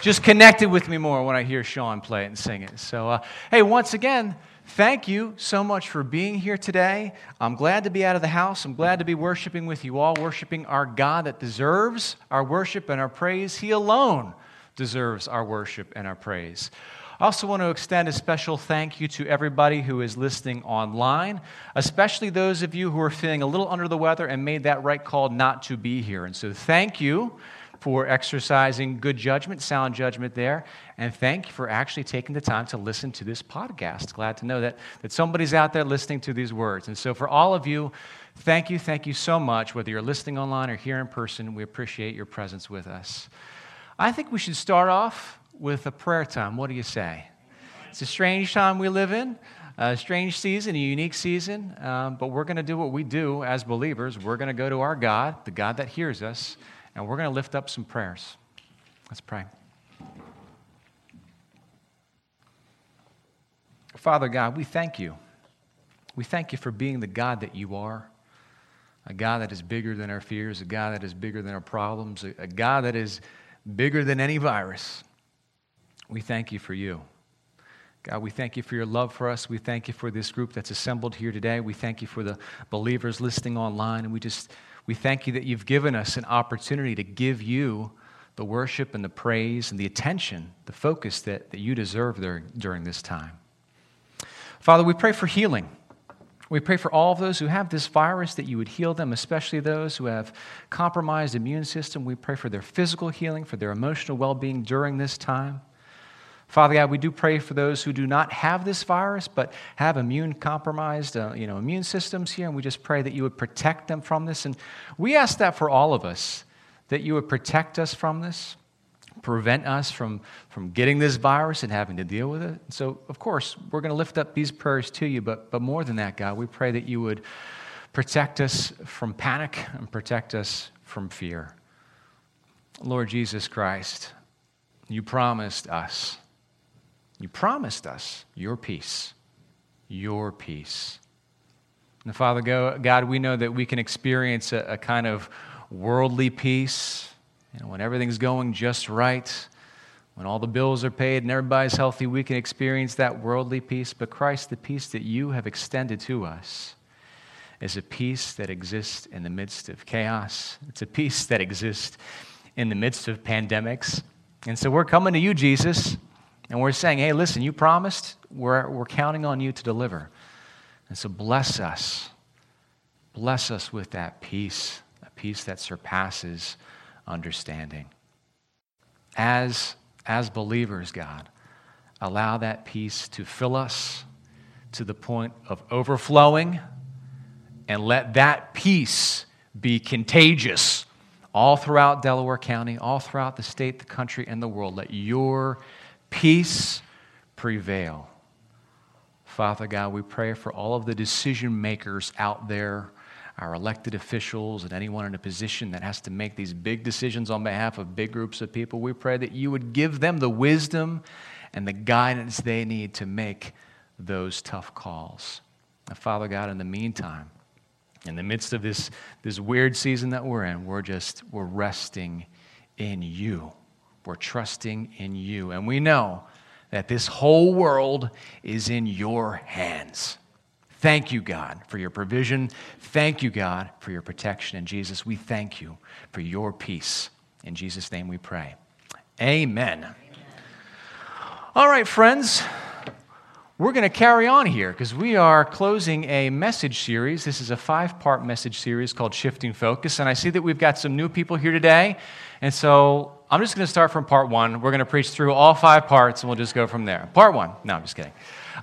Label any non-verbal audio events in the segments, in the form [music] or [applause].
just connected with me more when I hear Sean play it and sing it. So, uh, hey, once again, thank you so much for being here today. I'm glad to be out of the house. I'm glad to be worshiping with you all, worshiping our God that deserves our worship and our praise. He alone deserves our worship and our praise. I also want to extend a special thank you to everybody who is listening online, especially those of you who are feeling a little under the weather and made that right call not to be here. And so, thank you for exercising good judgment, sound judgment there. And thank you for actually taking the time to listen to this podcast. Glad to know that, that somebody's out there listening to these words. And so, for all of you, thank you, thank you so much. Whether you're listening online or here in person, we appreciate your presence with us. I think we should start off with a prayer time. What do you say? It's a strange time we live in, a strange season, a unique season, um, but we're going to do what we do as believers. We're going to go to our God, the God that hears us, and we're going to lift up some prayers. Let's pray. Father God, we thank you. We thank you for being the God that you are, a God that is bigger than our fears, a God that is bigger than our problems, a, God that is bigger than any virus. We thank you for you. God, we thank you for your love for us. We thank you for this group that's assembled here today. We thank you for the believers listening online. And we just, we thank you that you've given us an opportunity to give you the worship and the praise and the attention, the focus that, that you deserve there, during this time. Father, we pray for healing. We pray for all of those who have this virus that you would heal them, especially those who have compromised immune system. We pray for their physical healing, for their emotional well-being during this time. Father God, we do pray for those who do not have this virus but have immune compromised, uh, you know, immune systems here, and we just pray that you would protect them from this. And we ask that for all of us, that you would protect us from this, prevent us from, from getting this virus and having to deal with it. So, of course, we're going to lift up these prayers to you, but, but more than that, God, we pray that you would protect us from panic and protect us from fear. Lord Jesus Christ, you promised us you promised us your peace, your peace. And Father God, we know that we can experience a, a kind of worldly peace you know, when everything's going just right, when all the bills are paid and everybody's healthy, we can experience that worldly peace. But Christ, the peace that you have extended to us, is a peace that exists in the midst of chaos. It's a peace that exists in the midst of pandemics. And so we're coming to you, Jesus. And we're saying, hey, listen, you promised, we're, we're counting on you to deliver. And so bless us. Bless us with that peace, a peace that surpasses understanding. As, as believers, God, allow that peace to fill us to the point of overflowing, and let that peace be contagious all throughout Delaware County, all throughout the state, the country, and the world. Let your peace prevail. Father God, we pray for all of the decision makers out there, our elected officials, and anyone in a position that has to make these big decisions on behalf of big groups of people. We pray that you would give them the wisdom and the guidance they need to make those tough calls. And Father God, in the meantime, in the midst of this, this weird season that we're in, we're just, we're resting in you. We're trusting in you. And we know that this whole world is in your hands. Thank you, God, for your provision. Thank you, God, for your protection. And Jesus, we thank you for your peace. In Jesus' name we pray. Amen. Amen. All right, friends, we're going to carry on here because we are closing a message series. This is a five part message series called Shifting Focus. And I see that we've got some new people here today. And so I'm just going to start from part one. We're going to preach through all five parts, and we'll just go from there. Part one. No, I'm just kidding.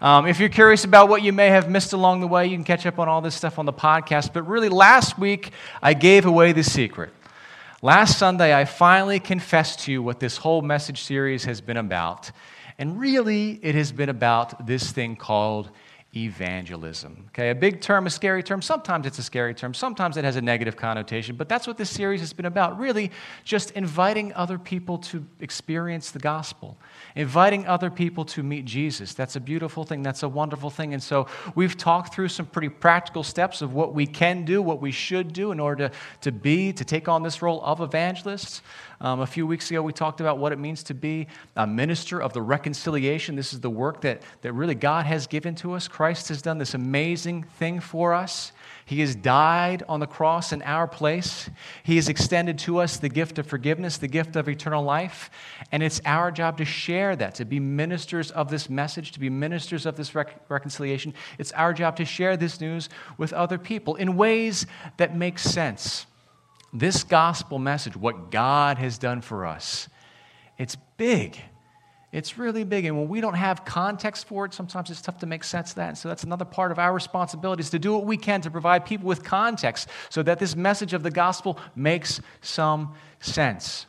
Um, if you're curious about what you may have missed along the way, you can catch up on all this stuff on the podcast. But really, last week, I gave away the secret. Last Sunday, I finally confessed to you what this whole message series has been about. And really, it has been about this thing called evangelism. Okay, a big term, a scary term. Sometimes it's a scary term, sometimes it has a negative connotation, but that's what this series has been about really just inviting other people to experience the gospel, inviting other people to meet Jesus. That's a beautiful thing, that's a wonderful thing. And so we've talked through some pretty practical steps of what we can do, what we should do in order to, to be, to take on this role of evangelists. Um, a few weeks ago, we talked about what it means to be a minister of the reconciliation. This is the work that, that really God has given to us. Christ has done this amazing thing for us. He has died on the cross in our place. He has extended to us the gift of forgiveness, the gift of eternal life. And it's our job to share that, to be ministers of this message, to be ministers of this rec- reconciliation. It's our job to share this news with other people in ways that make sense. This gospel message, what God has done for us, it's big. It's really big. And when we don't have context for it, sometimes it's tough to make sense of that. And so that's another part of our responsibility is to do what we can to provide people with context so that this message of the gospel makes some sense.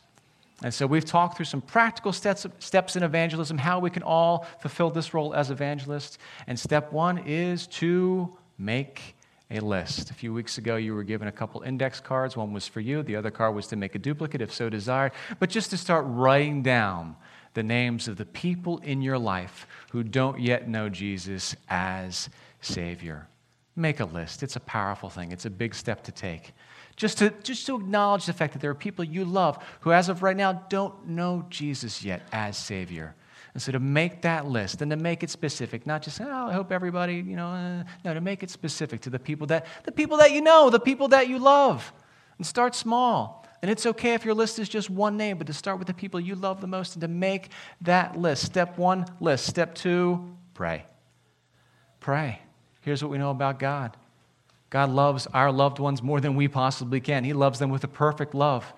And so we've talked through some practical steps, steps in evangelism, how we can all fulfill this role as evangelists. And step one is to make a list. A few weeks ago, you were given a couple index cards. One was for you, the other card was to make a duplicate if so desired, but just to start writing down the names of the people in your life who don't yet know Jesus as Savior. Make a list. It's a powerful thing, it's a big step to take. Just to, just to acknowledge the fact that there are people you love who, as of right now, don't know Jesus yet as Savior. And so to make that list and to make it specific, not just, oh, I hope everybody, you know, uh, no, to make it specific to the people that, the people that you know, the people that you love. And start small. And it's okay if your list is just one name, but to start with the people you love the most and to make that list. Step one, list. Step two, pray. Pray. Here's what we know about God God loves our loved ones more than we possibly can. He loves them with a perfect love.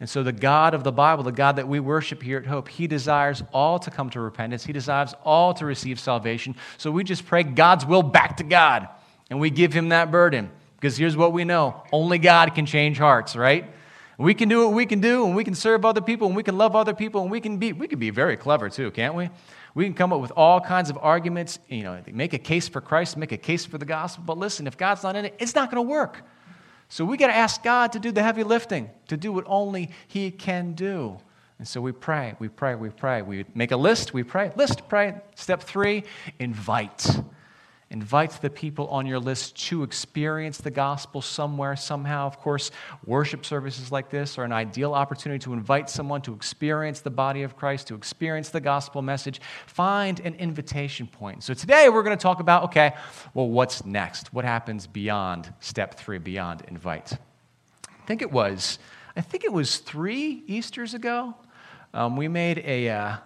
And so, the God of the Bible, the God that we worship here at Hope, He desires all to come to repentance. He desires all to receive salvation. So, we just pray God's will back to God. And we give Him that burden. Because here's what we know only God can change hearts, right? We can do what we can do, and we can serve other people, and we can love other people, and we can be, we can be very clever too, can't we? We can come up with all kinds of arguments, you know, make a case for Christ, make a case for the gospel. But listen, if God's not in it, it's not going to work. So we got to ask God to do the heavy lifting, to do what only He can do. And so we pray, we pray, we pray. We make a list, we pray, list, pray. Step three, invite. Invite the people on your list to experience the gospel somewhere, somehow. Of course, worship services like this are an ideal opportunity to invite someone to experience the body of Christ, to experience the gospel message. Find an invitation point. So today we're going to talk about okay, well, what's next? What happens beyond step three, beyond invite? I think it was, I think it was three Easters ago. Um, we made a, uh,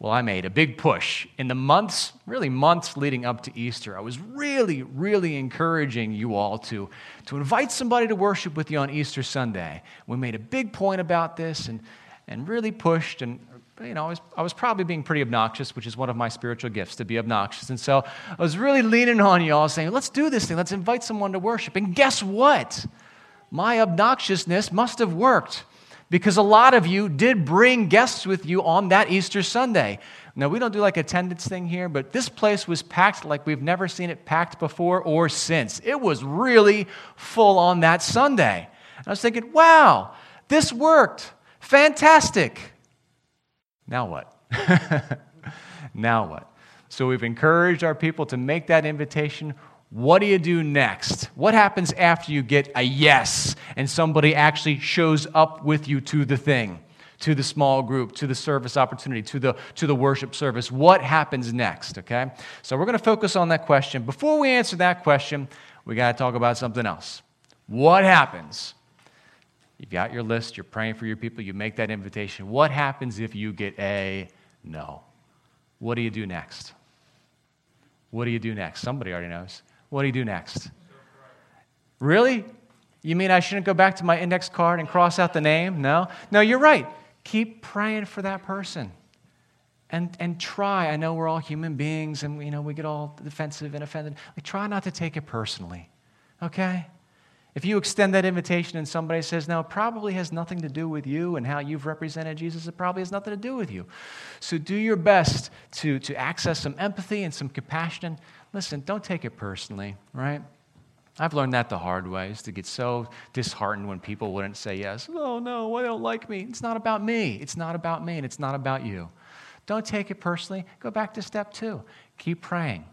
well, I made a big push in the months, really months leading up to Easter. I was really, really encouraging you all to, to invite somebody to worship with you on Easter Sunday. We made a big point about this and, and really pushed. And, you know, I was, I was probably being pretty obnoxious, which is one of my spiritual gifts, to be obnoxious. And so I was really leaning on you all, saying, let's do this thing. Let's invite someone to worship. And guess what? My obnoxiousness must have worked because a lot of you did bring guests with you on that Easter Sunday. Now, we don't do like attendance thing here, but this place was packed like we've never seen it packed before or since. It was really full on that Sunday. And I was thinking, wow, this worked. Fantastic. Now what? [laughs] now what? So we've encouraged our people to make that invitation what do you do next? What happens after you get a yes and somebody actually shows up with you to the thing, to the small group, to the service opportunity, to the, to the worship service? What happens next? Okay? So we're going to focus on that question. Before we answer that question, we got to talk about something else. What happens? You've got your list, you're praying for your people, you make that invitation. What happens if you get a no? What do you do next? What do you do next? Somebody already knows. What do you do next? Really? You mean I shouldn't go back to my index card and cross out the name? No? No, you're right. Keep praying for that person. And, and try. I know we're all human beings and you know, we get all defensive and offended. Like, try not to take it personally. Okay? If you extend that invitation and somebody says, no, it probably has nothing to do with you and how you've represented Jesus, it probably has nothing to do with you. So do your best to, to access some empathy and some compassion listen, don't take it personally, right? I've learned that the hard way, is to get so disheartened when people wouldn't say yes. Oh, no, they don't like me. It's not about me. It's not about me, and it's not about you. Don't take it personally. Go back to step two. Keep praying.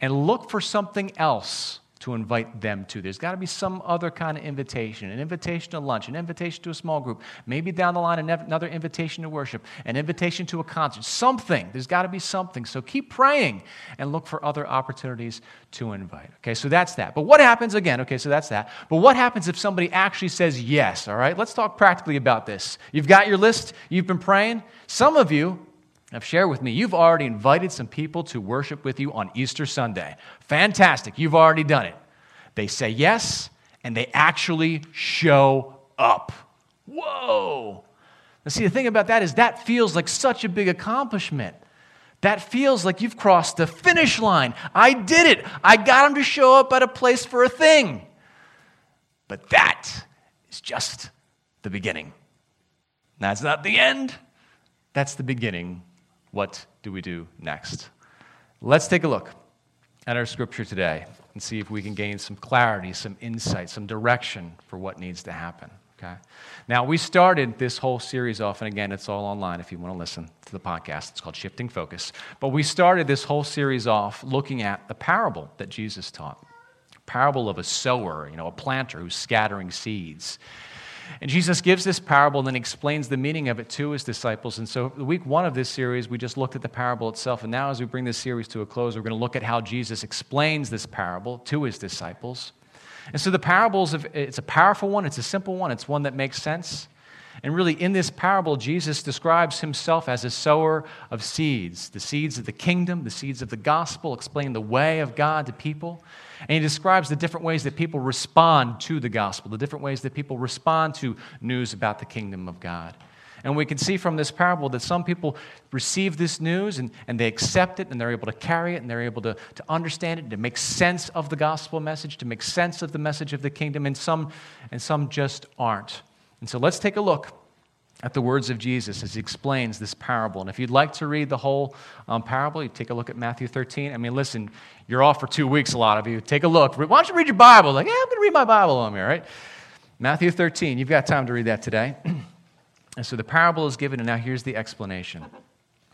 And look for something else to invite them to. There's got to be some other kind of invitation an invitation to lunch, an invitation to a small group, maybe down the line, another invitation to worship, an invitation to a concert, something. There's got to be something. So keep praying and look for other opportunities to invite. Okay, so that's that. But what happens again? Okay, so that's that. But what happens if somebody actually says yes? All right, let's talk practically about this. You've got your list, you've been praying. Some of you, have shared with me, you've already invited some people to worship with you on Easter Sunday. Fantastic. You've already done it. They say yes, and they actually show up. Whoa. Now, see, the thing about that is that feels like such a big accomplishment. That feels like you've crossed the finish line. I did it. I got them to show up at a place for a thing. But that is just the beginning. That's not the end. That's the beginning what do we do next? Let's take a look at our scripture today and see if we can gain some clarity, some insight, some direction for what needs to happen. Okay? Now, we started this whole series off, and again, it's all online if you want to listen to the podcast. It's called Shifting Focus. But we started this whole series off looking at the parable that Jesus taught parable of a sower, you know, a planter who's scattering seeds. And Jesus gives this parable and then explains the meaning of it to his disciples. And so, week one of this series, we just looked at the parable itself. And now, as we bring this series to a close, we're going to look at how Jesus explains this parable to his disciples. And so, the parables, of, it's a powerful one, it's a simple one, it's one that makes sense. And really, in this parable, Jesus describes himself as a sower of seeds the seeds of the kingdom, the seeds of the gospel, explaining the way of God to people. And he describes the different ways that people respond to the gospel, the different ways that people respond to news about the kingdom of God. And we can see from this parable that some people receive this news and, and they accept it and they're able to carry it and they're able to, to understand it, to make sense of the gospel message, to make sense of the message of the kingdom, and some, and some just aren't. And so let's take a look at the words of Jesus as he explains this parable. And if you'd like to read the whole um, parable, you take a look at Matthew 13. I mean, listen, you're off for two weeks, a lot of you. Take a look. Why don't you read your Bible? Like, yeah, I'm going to read my Bible on here, right? Matthew 13. You've got time to read that today. [clears throat] and so the parable is given, and now here's the explanation.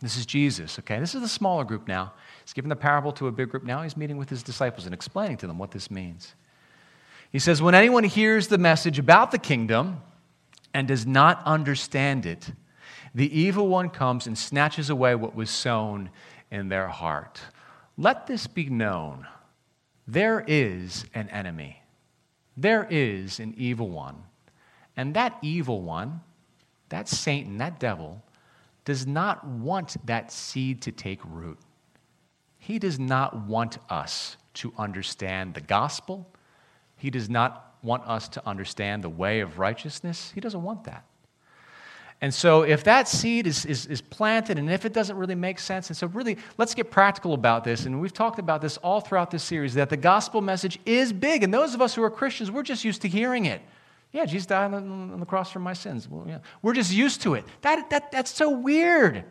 This is Jesus, okay? This is the smaller group now. He's giving the parable to a big group. Now he's meeting with his disciples and explaining to them what this means. He says, When anyone hears the message about the kingdom, and does not understand it, the evil one comes and snatches away what was sown in their heart. Let this be known there is an enemy, there is an evil one. And that evil one, that Satan, that devil, does not want that seed to take root. He does not want us to understand the gospel. He does not want us to understand the way of righteousness. He doesn't want that. And so, if that seed is, is, is, planted and if it doesn't really make sense, and so really, let's get practical about this. And we've talked about this all throughout this series that the gospel message is big. And those of us who are Christians, we're just used to hearing it. Yeah, Jesus died on the cross for my sins. Well, yeah. We're just used to it. That, that, that's so weird.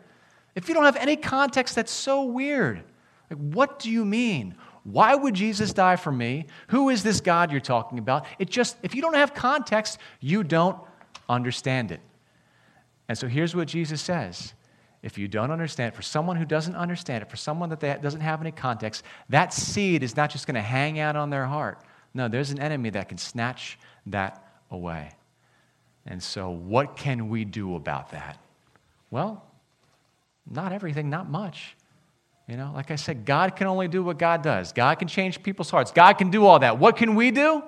If you don't have any context, that's so weird. Like, what do you mean? Why would Jesus die for me? Who is this God you're talking about? It just, if you don't have context, you don't understand it. And so here's what Jesus says. If you don't understand for someone who doesn't understand it, for someone that doesn't have any context, that seed is not just going to hang out on their heart. No, there's an enemy that can snatch that away. And so, what can we do about that? Well, not everything, not much. You know, like I said, God can only do what God does. God can change people's hearts. God can do all that. What can we do?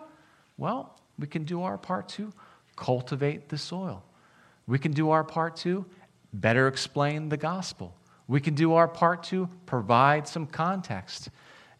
Well, we can do our part to cultivate the soil. We can do our part to better explain the gospel. We can do our part to provide some context.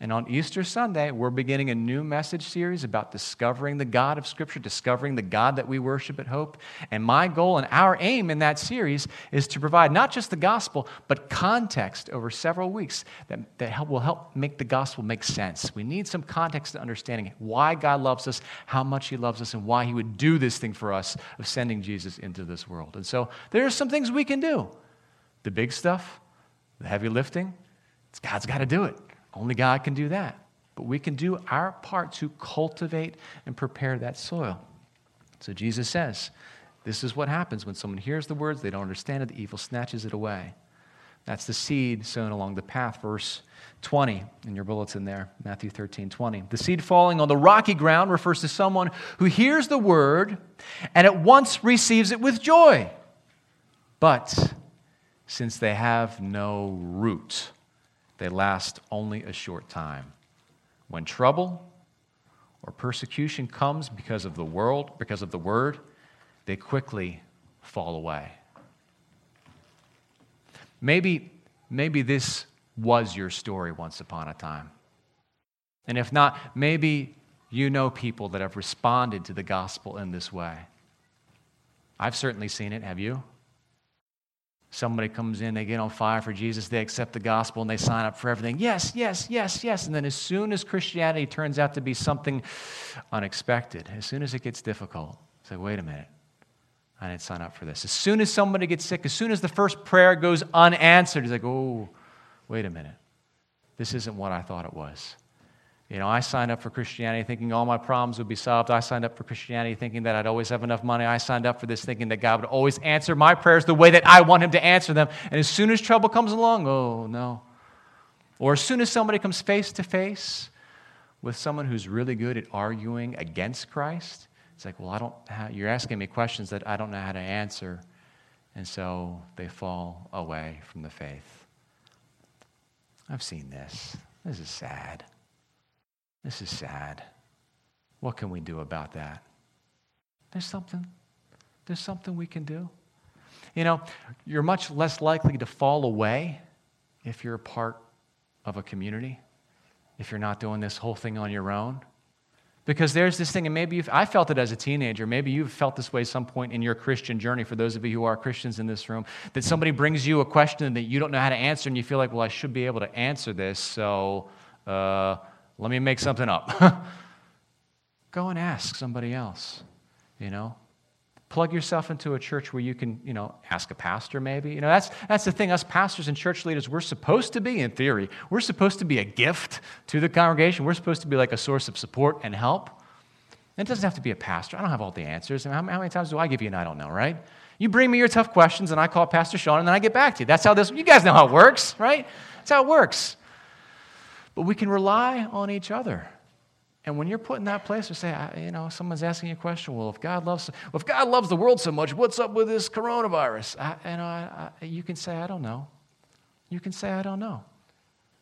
And on Easter Sunday, we're beginning a new message series about discovering the God of Scripture, discovering the God that we worship at Hope. And my goal and our aim in that series is to provide not just the gospel, but context over several weeks that, that help, will help make the gospel make sense. We need some context to understanding why God loves us, how much He loves us, and why He would do this thing for us of sending Jesus into this world. And so there are some things we can do. The big stuff, the heavy lifting, God's got to do it. Only God can do that. But we can do our part to cultivate and prepare that soil. So Jesus says, this is what happens when someone hears the words, they don't understand it, the evil snatches it away. That's the seed sown along the path, verse 20 in your bulletin there, Matthew 13, 20. The seed falling on the rocky ground refers to someone who hears the word and at once receives it with joy. But since they have no root, they last only a short time. When trouble or persecution comes because of the world, because of the word, they quickly fall away. Maybe, maybe this was your story once upon a time. And if not, maybe you know people that have responded to the gospel in this way. I've certainly seen it. Have you? Somebody comes in, they get on fire for Jesus, they accept the gospel, and they sign up for everything. Yes, yes, yes, yes. And then as soon as Christianity turns out to be something unexpected, as soon as it gets difficult, say, wait a minute, I didn't sign up for this. As soon as somebody gets sick, as soon as the first prayer goes unanswered, he's like, oh, wait a minute. This isn't what I thought it was. You know, I signed up for Christianity thinking all my problems would be solved. I signed up for Christianity thinking that I'd always have enough money. I signed up for this thinking that God would always answer my prayers the way that I want Him to answer them. And as soon as trouble comes along, oh no. Or as soon as somebody comes face to face with someone who's really good at arguing against Christ, it's like, well, I don't have, you're asking me questions that I don't know how to answer. And so they fall away from the faith. I've seen this. This is sad. This is sad. What can we do about that? There's something. There's something we can do. You know, you're much less likely to fall away if you're a part of a community, if you're not doing this whole thing on your own. Because there's this thing, and maybe I felt it as a teenager, maybe you've felt this way some point in your Christian journey, for those of you who are Christians in this room, that somebody brings you a question that you don't know how to answer, and you feel like, well, I should be able to answer this, so uh, let me make something up. [laughs] Go and ask somebody else, you know? Plug yourself into a church where you can, you know, ask a pastor maybe. You know, that's, that's the thing. Us pastors and church leaders, we're supposed to be, in theory, we're supposed to be a gift to the congregation. We're supposed to be like a source of support and help. And it doesn't have to be a pastor. I don't have all the answers. how, how many times do I give you an I don't know, right? You bring me your tough questions, and I call Pastor Sean, and then I get back to you. That's how this, you guys know how it works, right? That's how it works. But we can rely on each other. And when you're put in that place to say, you know, someone's asking you a question, well, if God loves, well, if God loves the world so much, what's up with this coronavirus? I, know, I, I, you can say, I don't know. You can say, I don't know.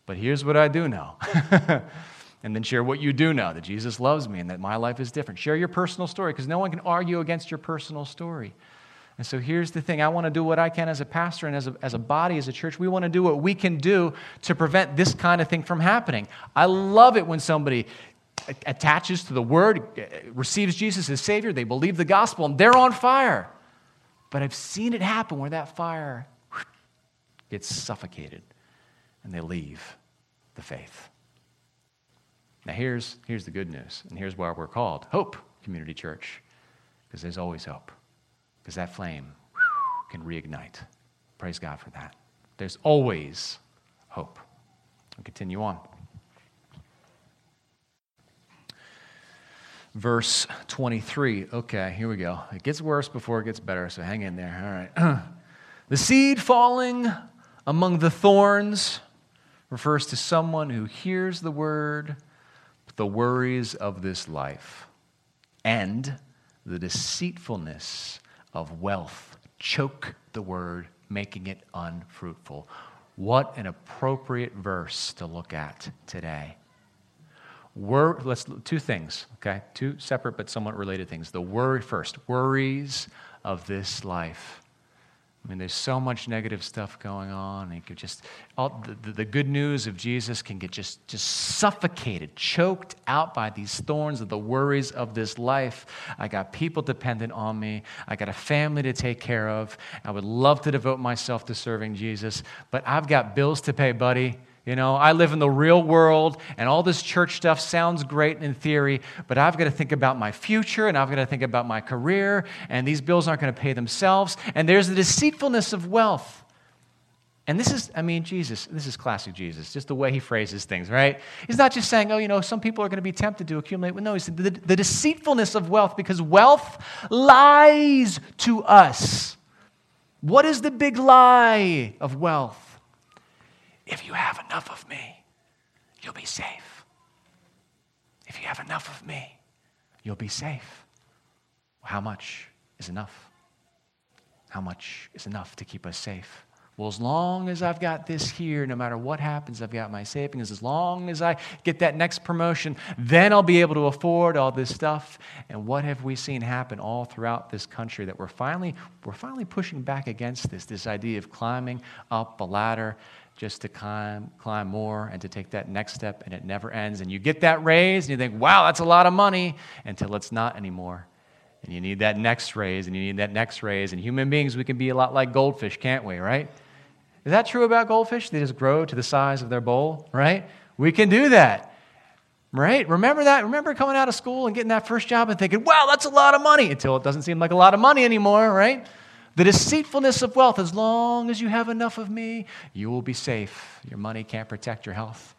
But here's what I do know. [laughs] and then share what you do know that Jesus loves me and that my life is different. Share your personal story because no one can argue against your personal story. And so here's the thing I want to do what I can as a pastor and as a, as a body, as a church. We want to do what we can do to prevent this kind of thing from happening. I love it when somebody attaches to the word, receives Jesus as Savior, they believe the gospel, and they're on fire. But I've seen it happen where that fire gets suffocated and they leave the faith. Now, here's, here's the good news, and here's why we're called Hope Community Church, because there's always hope because that flame can reignite. Praise God for that. There's always hope. I'll continue on. Verse 23. Okay, here we go. It gets worse before it gets better, so hang in there. All right. [clears throat] the seed falling among the thorns refers to someone who hears the word, but the worries of this life and the deceitfulness of wealth choke the word, making it unfruitful. What an appropriate verse to look at today. Wor- let's two things, okay? Two separate but somewhat related things. The worry first, worries of this life. I mean, there's so much negative stuff going on. And you just, all, the, the good news of Jesus can get just, just suffocated, choked out by these thorns of the worries of this life. I got people dependent on me. I got a family to take care of. I would love to devote myself to serving Jesus, but I've got bills to pay, buddy. You know, I live in the real world, and all this church stuff sounds great in theory, but I've got to think about my future, and I've got to think about my career, and these bills aren't going to pay themselves. And there's the deceitfulness of wealth. And this is, I mean, Jesus, this is classic Jesus, just the way he phrases things, right? He's not just saying, oh, you know, some people are going to be tempted to accumulate. Well, No, he's the, the deceitfulness of wealth, because wealth lies to us. What is the big lie of wealth? If you have enough of me, you'll be safe. If you have enough of me, you'll be safe. How much is enough? How much is enough to keep us safe? Well, as long as I've got this here, no matter what happens, I've got my savings. As long as I get that next promotion, then I'll be able to afford all this stuff. And what have we seen happen all throughout this country that we're finally, we're finally pushing back against this, this idea of climbing up a ladder just to climb, climb more and to take that next step, and it never ends. And you get that raise, and you think, wow, that's a lot of money, until it's not anymore. And you need that next raise, and you need that next raise. And human beings, we can be a lot like goldfish, can't we, right? Is that true about goldfish? They just grow to the size of their bowl, right? We can do that, right? Remember that? Remember coming out of school and getting that first job and thinking, wow, that's a lot of money, until it doesn't seem like a lot of money anymore, right? The deceitfulness of wealth, as long as you have enough of me, you will be safe. Your money can't protect your health,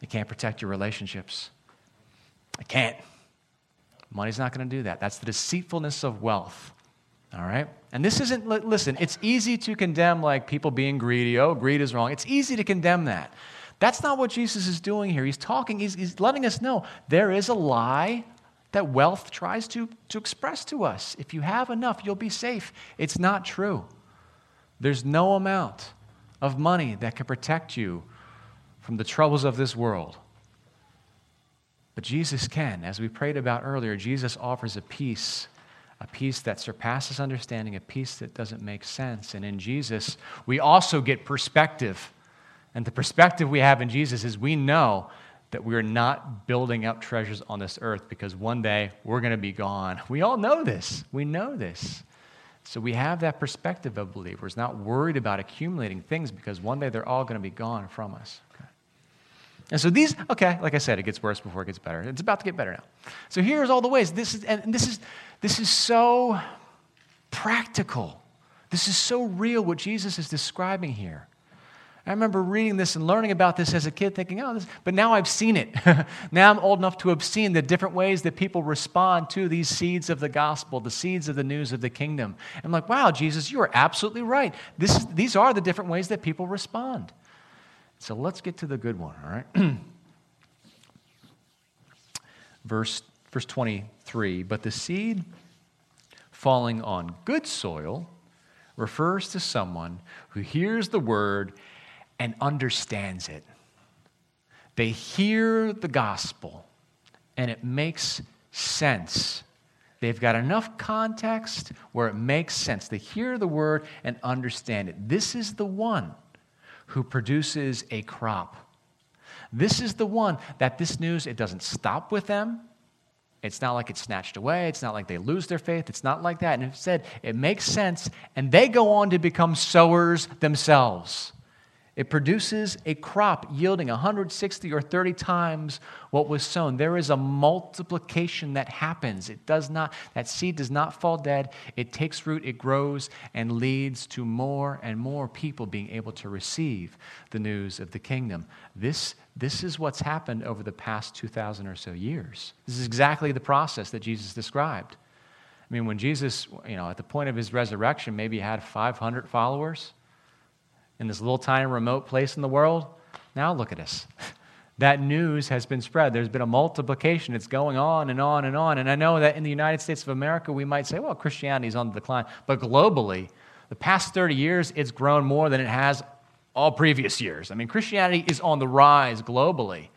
it can't protect your relationships. It can't. Money's not going to do that. That's the deceitfulness of wealth. All right? And this isn't, listen, it's easy to condemn like people being greedy. Oh, greed is wrong. It's easy to condemn that. That's not what Jesus is doing here. He's talking, he's, he's letting us know there is a lie that wealth tries to, to express to us. If you have enough, you'll be safe. It's not true. There's no amount of money that can protect you from the troubles of this world. But Jesus can. As we prayed about earlier, Jesus offers a peace a peace that surpasses understanding, a peace that doesn't make sense. And in Jesus, we also get perspective. And the perspective we have in Jesus is we know that we're not building up treasures on this earth because one day we're going to be gone. We all know this. We know this. So we have that perspective of believers, not worried about accumulating things because one day they're all going to be gone from us. And so these, okay, like I said, it gets worse before it gets better. It's about to get better now. So here's all the ways. This is, and this is, this is so practical. This is so real what Jesus is describing here. I remember reading this and learning about this as a kid, thinking, oh, this, but now I've seen it. [laughs] now I'm old enough to have seen the different ways that people respond to these seeds of the gospel, the seeds of the news of the kingdom. I'm like, wow, Jesus, you are absolutely right. This is, these are the different ways that people respond. So let's get to the good one, all right? [clears throat] verse, verse 23 But the seed falling on good soil refers to someone who hears the word and understands it. They hear the gospel and it makes sense. They've got enough context where it makes sense. They hear the word and understand it. This is the one who produces a crop. This is the one that this news, it doesn't stop with them. It's not like it's snatched away. It's not like they lose their faith. It's not like that. And instead, it makes sense, and they go on to become sowers themselves. It produces a crop yielding 160 or 30 times what was sown. There is a multiplication that happens. It does not, that seed does not fall dead. It takes root, it grows, and leads to more and more people being able to receive the news of the kingdom. This, this is what's happened over the past 2,000 or so years. This is exactly the process that Jesus described. I mean, when Jesus, you know, at the point of his resurrection, maybe had 500 followers in this little tiny remote place in the world. Now look at us. [laughs] That news has been spread. There's been a multiplication. It's going on and on and on. And I know that in the United States of America, we might say, well, Christianity is on the decline. But globally, the past 30 years, it's grown more than it has all previous years. I mean, Christianity is on the rise globally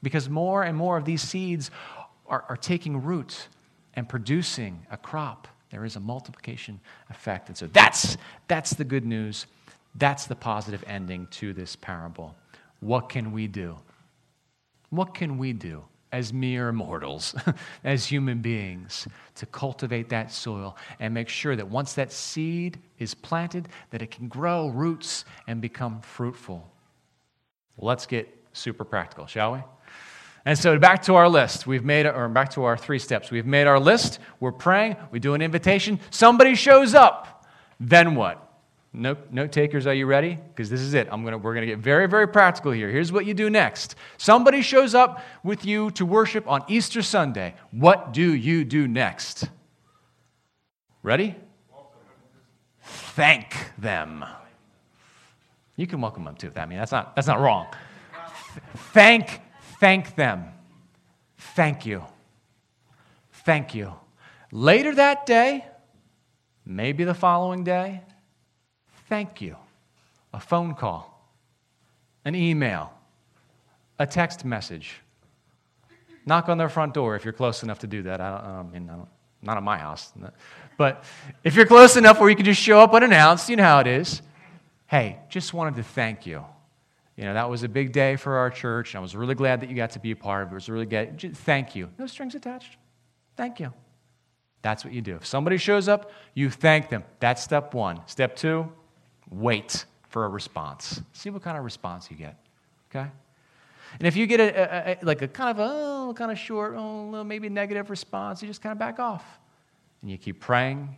because more and more of these seeds are, are taking root and producing a crop. There is a multiplication effect. And so that's, that's the good news that's the positive ending to this parable. What can we do? What can we do as mere mortals, [laughs] as human beings, to cultivate that soil and make sure that once that seed is planted, that it can grow roots and become fruitful? Let's get super practical, shall we? And so back to our list. We've made, or back to our three steps. We've made our list. We're praying. We do an invitation. Somebody shows up. Then what? Note, note takers, are you ready? Because this is it. I'm gonna, we're going to get very, very practical here. Here's what you do next. Somebody shows up with you to worship on Easter Sunday. What do you do next? Ready? Thank them. You can welcome them too. I mean, that's not, that's not wrong. Thank, thank them. Thank you. Thank you. Later that day, maybe the following day, thank you. A phone call, an email, a text message. Knock on their front door if you're close enough to do that. I, don't, I mean, I not at my house. But if you're close enough where you can just show up unannounced, you know how it is. Hey, just wanted to thank you. You know, that was a big day for our church, and I was really glad that you got to be a part of it. It was really good. Thank you. No strings attached. Thank you. That's what you do. If somebody shows up, you thank them. That's step one. Step two, wait for a response. See what kind of response you get. Okay? And if you get a, a, a like a kind of a oh, kind of short, oh, maybe negative response, you just kind of back off. And you keep praying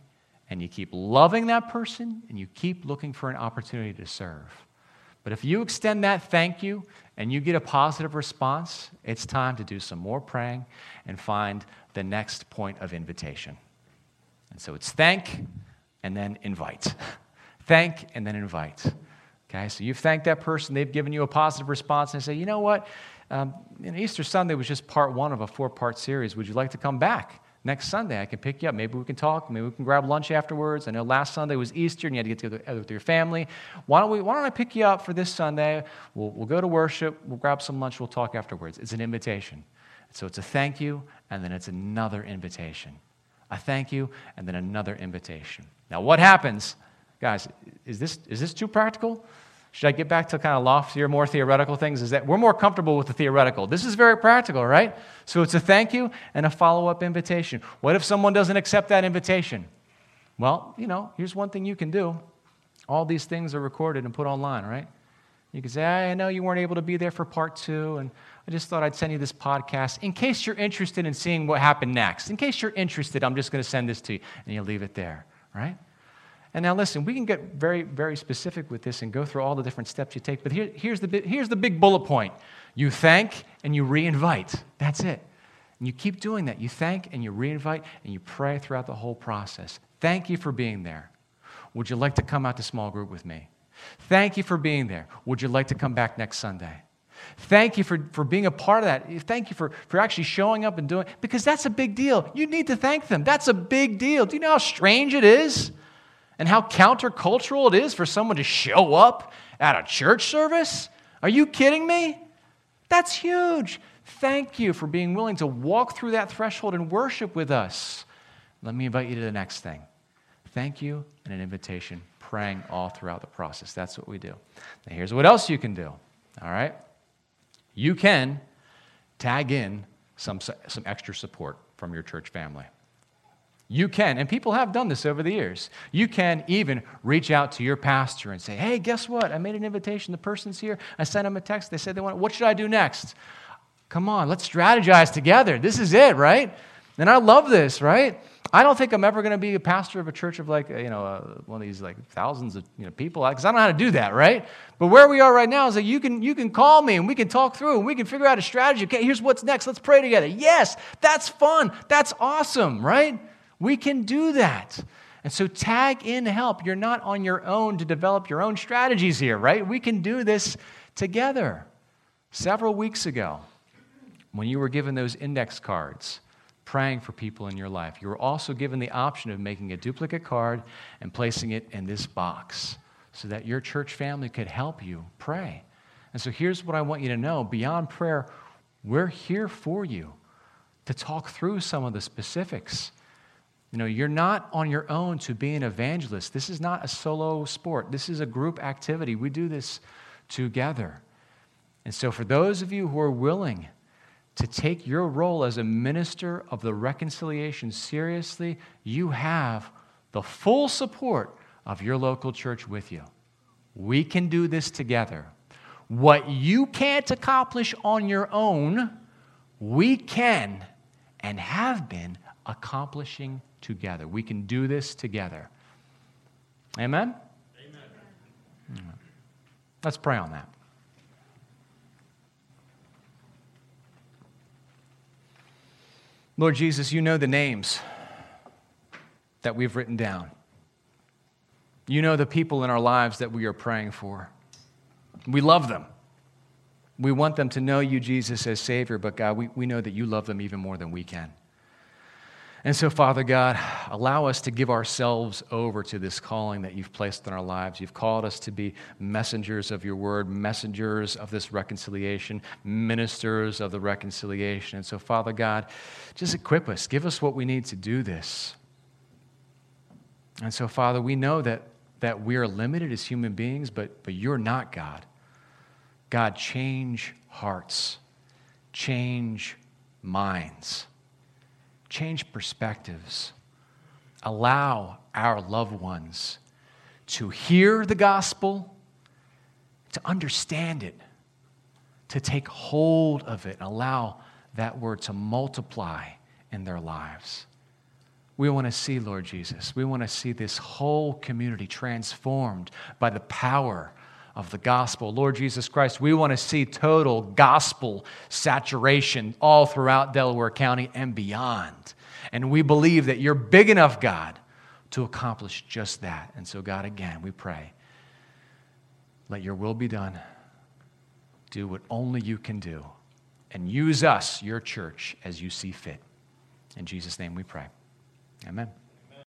and you keep loving that person and you keep looking for an opportunity to serve. But if you extend that thank you and you get a positive response, it's time to do some more praying and find the next point of invitation. And so it's thank and then invite. [laughs] thank and then invite. Okay, so you've thanked that person, they've given you a positive response, and they say, you know what? Um, Easter Sunday was just part one of a four part series. Would you like to come back? Next Sunday, I can pick you up. Maybe we can talk. Maybe we can grab lunch afterwards. I know last Sunday was Easter and you had to get together with your family. Why don't, we, why don't I pick you up for this Sunday? We'll, we'll go to worship. We'll grab some lunch. We'll talk afterwards. It's an invitation. So it's a thank you, and then it's another invitation. A thank you, and then another invitation. Now, what happens, guys? Is this, is this too practical? Should I get back to kind of loftier, more theoretical things? Is that we're more comfortable with the theoretical. This is very practical, right? So it's a thank you and a follow up invitation. What if someone doesn't accept that invitation? Well, you know, here's one thing you can do. All these things are recorded and put online, right? You can say, I know you weren't able to be there for part two, and I just thought I'd send you this podcast in case you're interested in seeing what happened next. In case you're interested, I'm just going to send this to you, and you leave it there, right? And now, listen, we can get very, very specific with this and go through all the different steps you take, but here, here's, the, here's the big bullet point you thank and you reinvite. That's it. And you keep doing that. You thank and you reinvite and you pray throughout the whole process. Thank you for being there. Would you like to come out to small group with me? Thank you for being there. Would you like to come back next Sunday? Thank you for, for being a part of that. Thank you for, for actually showing up and doing because that's a big deal. You need to thank them. That's a big deal. Do you know how strange it is? And how countercultural it is for someone to show up at a church service? Are you kidding me? That's huge. Thank you for being willing to walk through that threshold and worship with us. Let me invite you to the next thing. Thank you and an invitation, praying all throughout the process. That's what we do. Now, here's what else you can do. All right? You can tag in some, some extra support from your church family. You can, and people have done this over the years. You can even reach out to your pastor and say, Hey, guess what? I made an invitation. The person's here. I sent them a text. They said they want, what should I do next? Come on, let's strategize together. This is it, right? And I love this, right? I don't think I'm ever going to be a pastor of a church of like, you know, uh, one of these like thousands of you know, people, because I don't know how to do that, right? But where we are right now is that you can, you can call me and we can talk through and we can figure out a strategy. Okay, here's what's next. Let's pray together. Yes, that's fun. That's awesome, right? We can do that. And so tag in help. You're not on your own to develop your own strategies here, right? We can do this together. Several weeks ago, when you were given those index cards, praying for people in your life, you were also given the option of making a duplicate card and placing it in this box so that your church family could help you pray. And so here's what I want you to know beyond prayer, we're here for you to talk through some of the specifics you know, you're not on your own to be an evangelist. This is not a solo sport. This is a group activity. We do this together. And so, for those of you who are willing to take your role as a minister of the reconciliation seriously, you have the full support of your local church with you. We can do this together. What you can't accomplish on your own, we can and have been accomplishing together. We can do this together. Amen? Amen. Let's pray on that. Lord Jesus, you know the names that we've written down. You know the people in our lives that we are praying for. We love them. We want them to know you, Jesus, as Savior, but God, we, we know that you love them even more than we can. And so, Father God, allow us to give ourselves over to this calling that you've placed in our lives. You've called us to be messengers of your word, messengers of this reconciliation, ministers of the reconciliation. And so, Father God, just equip us, give us what we need to do this. And so, Father, we know that, that we are limited as human beings, but, but you're not God. God, change hearts, change minds change perspectives, allow our loved ones to hear the gospel, to understand it, to take hold of it, allow that word to multiply in their lives. We want to see, Lord Jesus, we want to see this whole community transformed by the power of the gospel. Lord Jesus Christ, we want to see total gospel saturation all throughout Delaware County and beyond. And we believe that you're big enough, God, to accomplish just that. And so, God, again, we pray, let your will be done. Do what only you can do. And use us, your church, as you see fit. In Jesus' name we pray. Amen.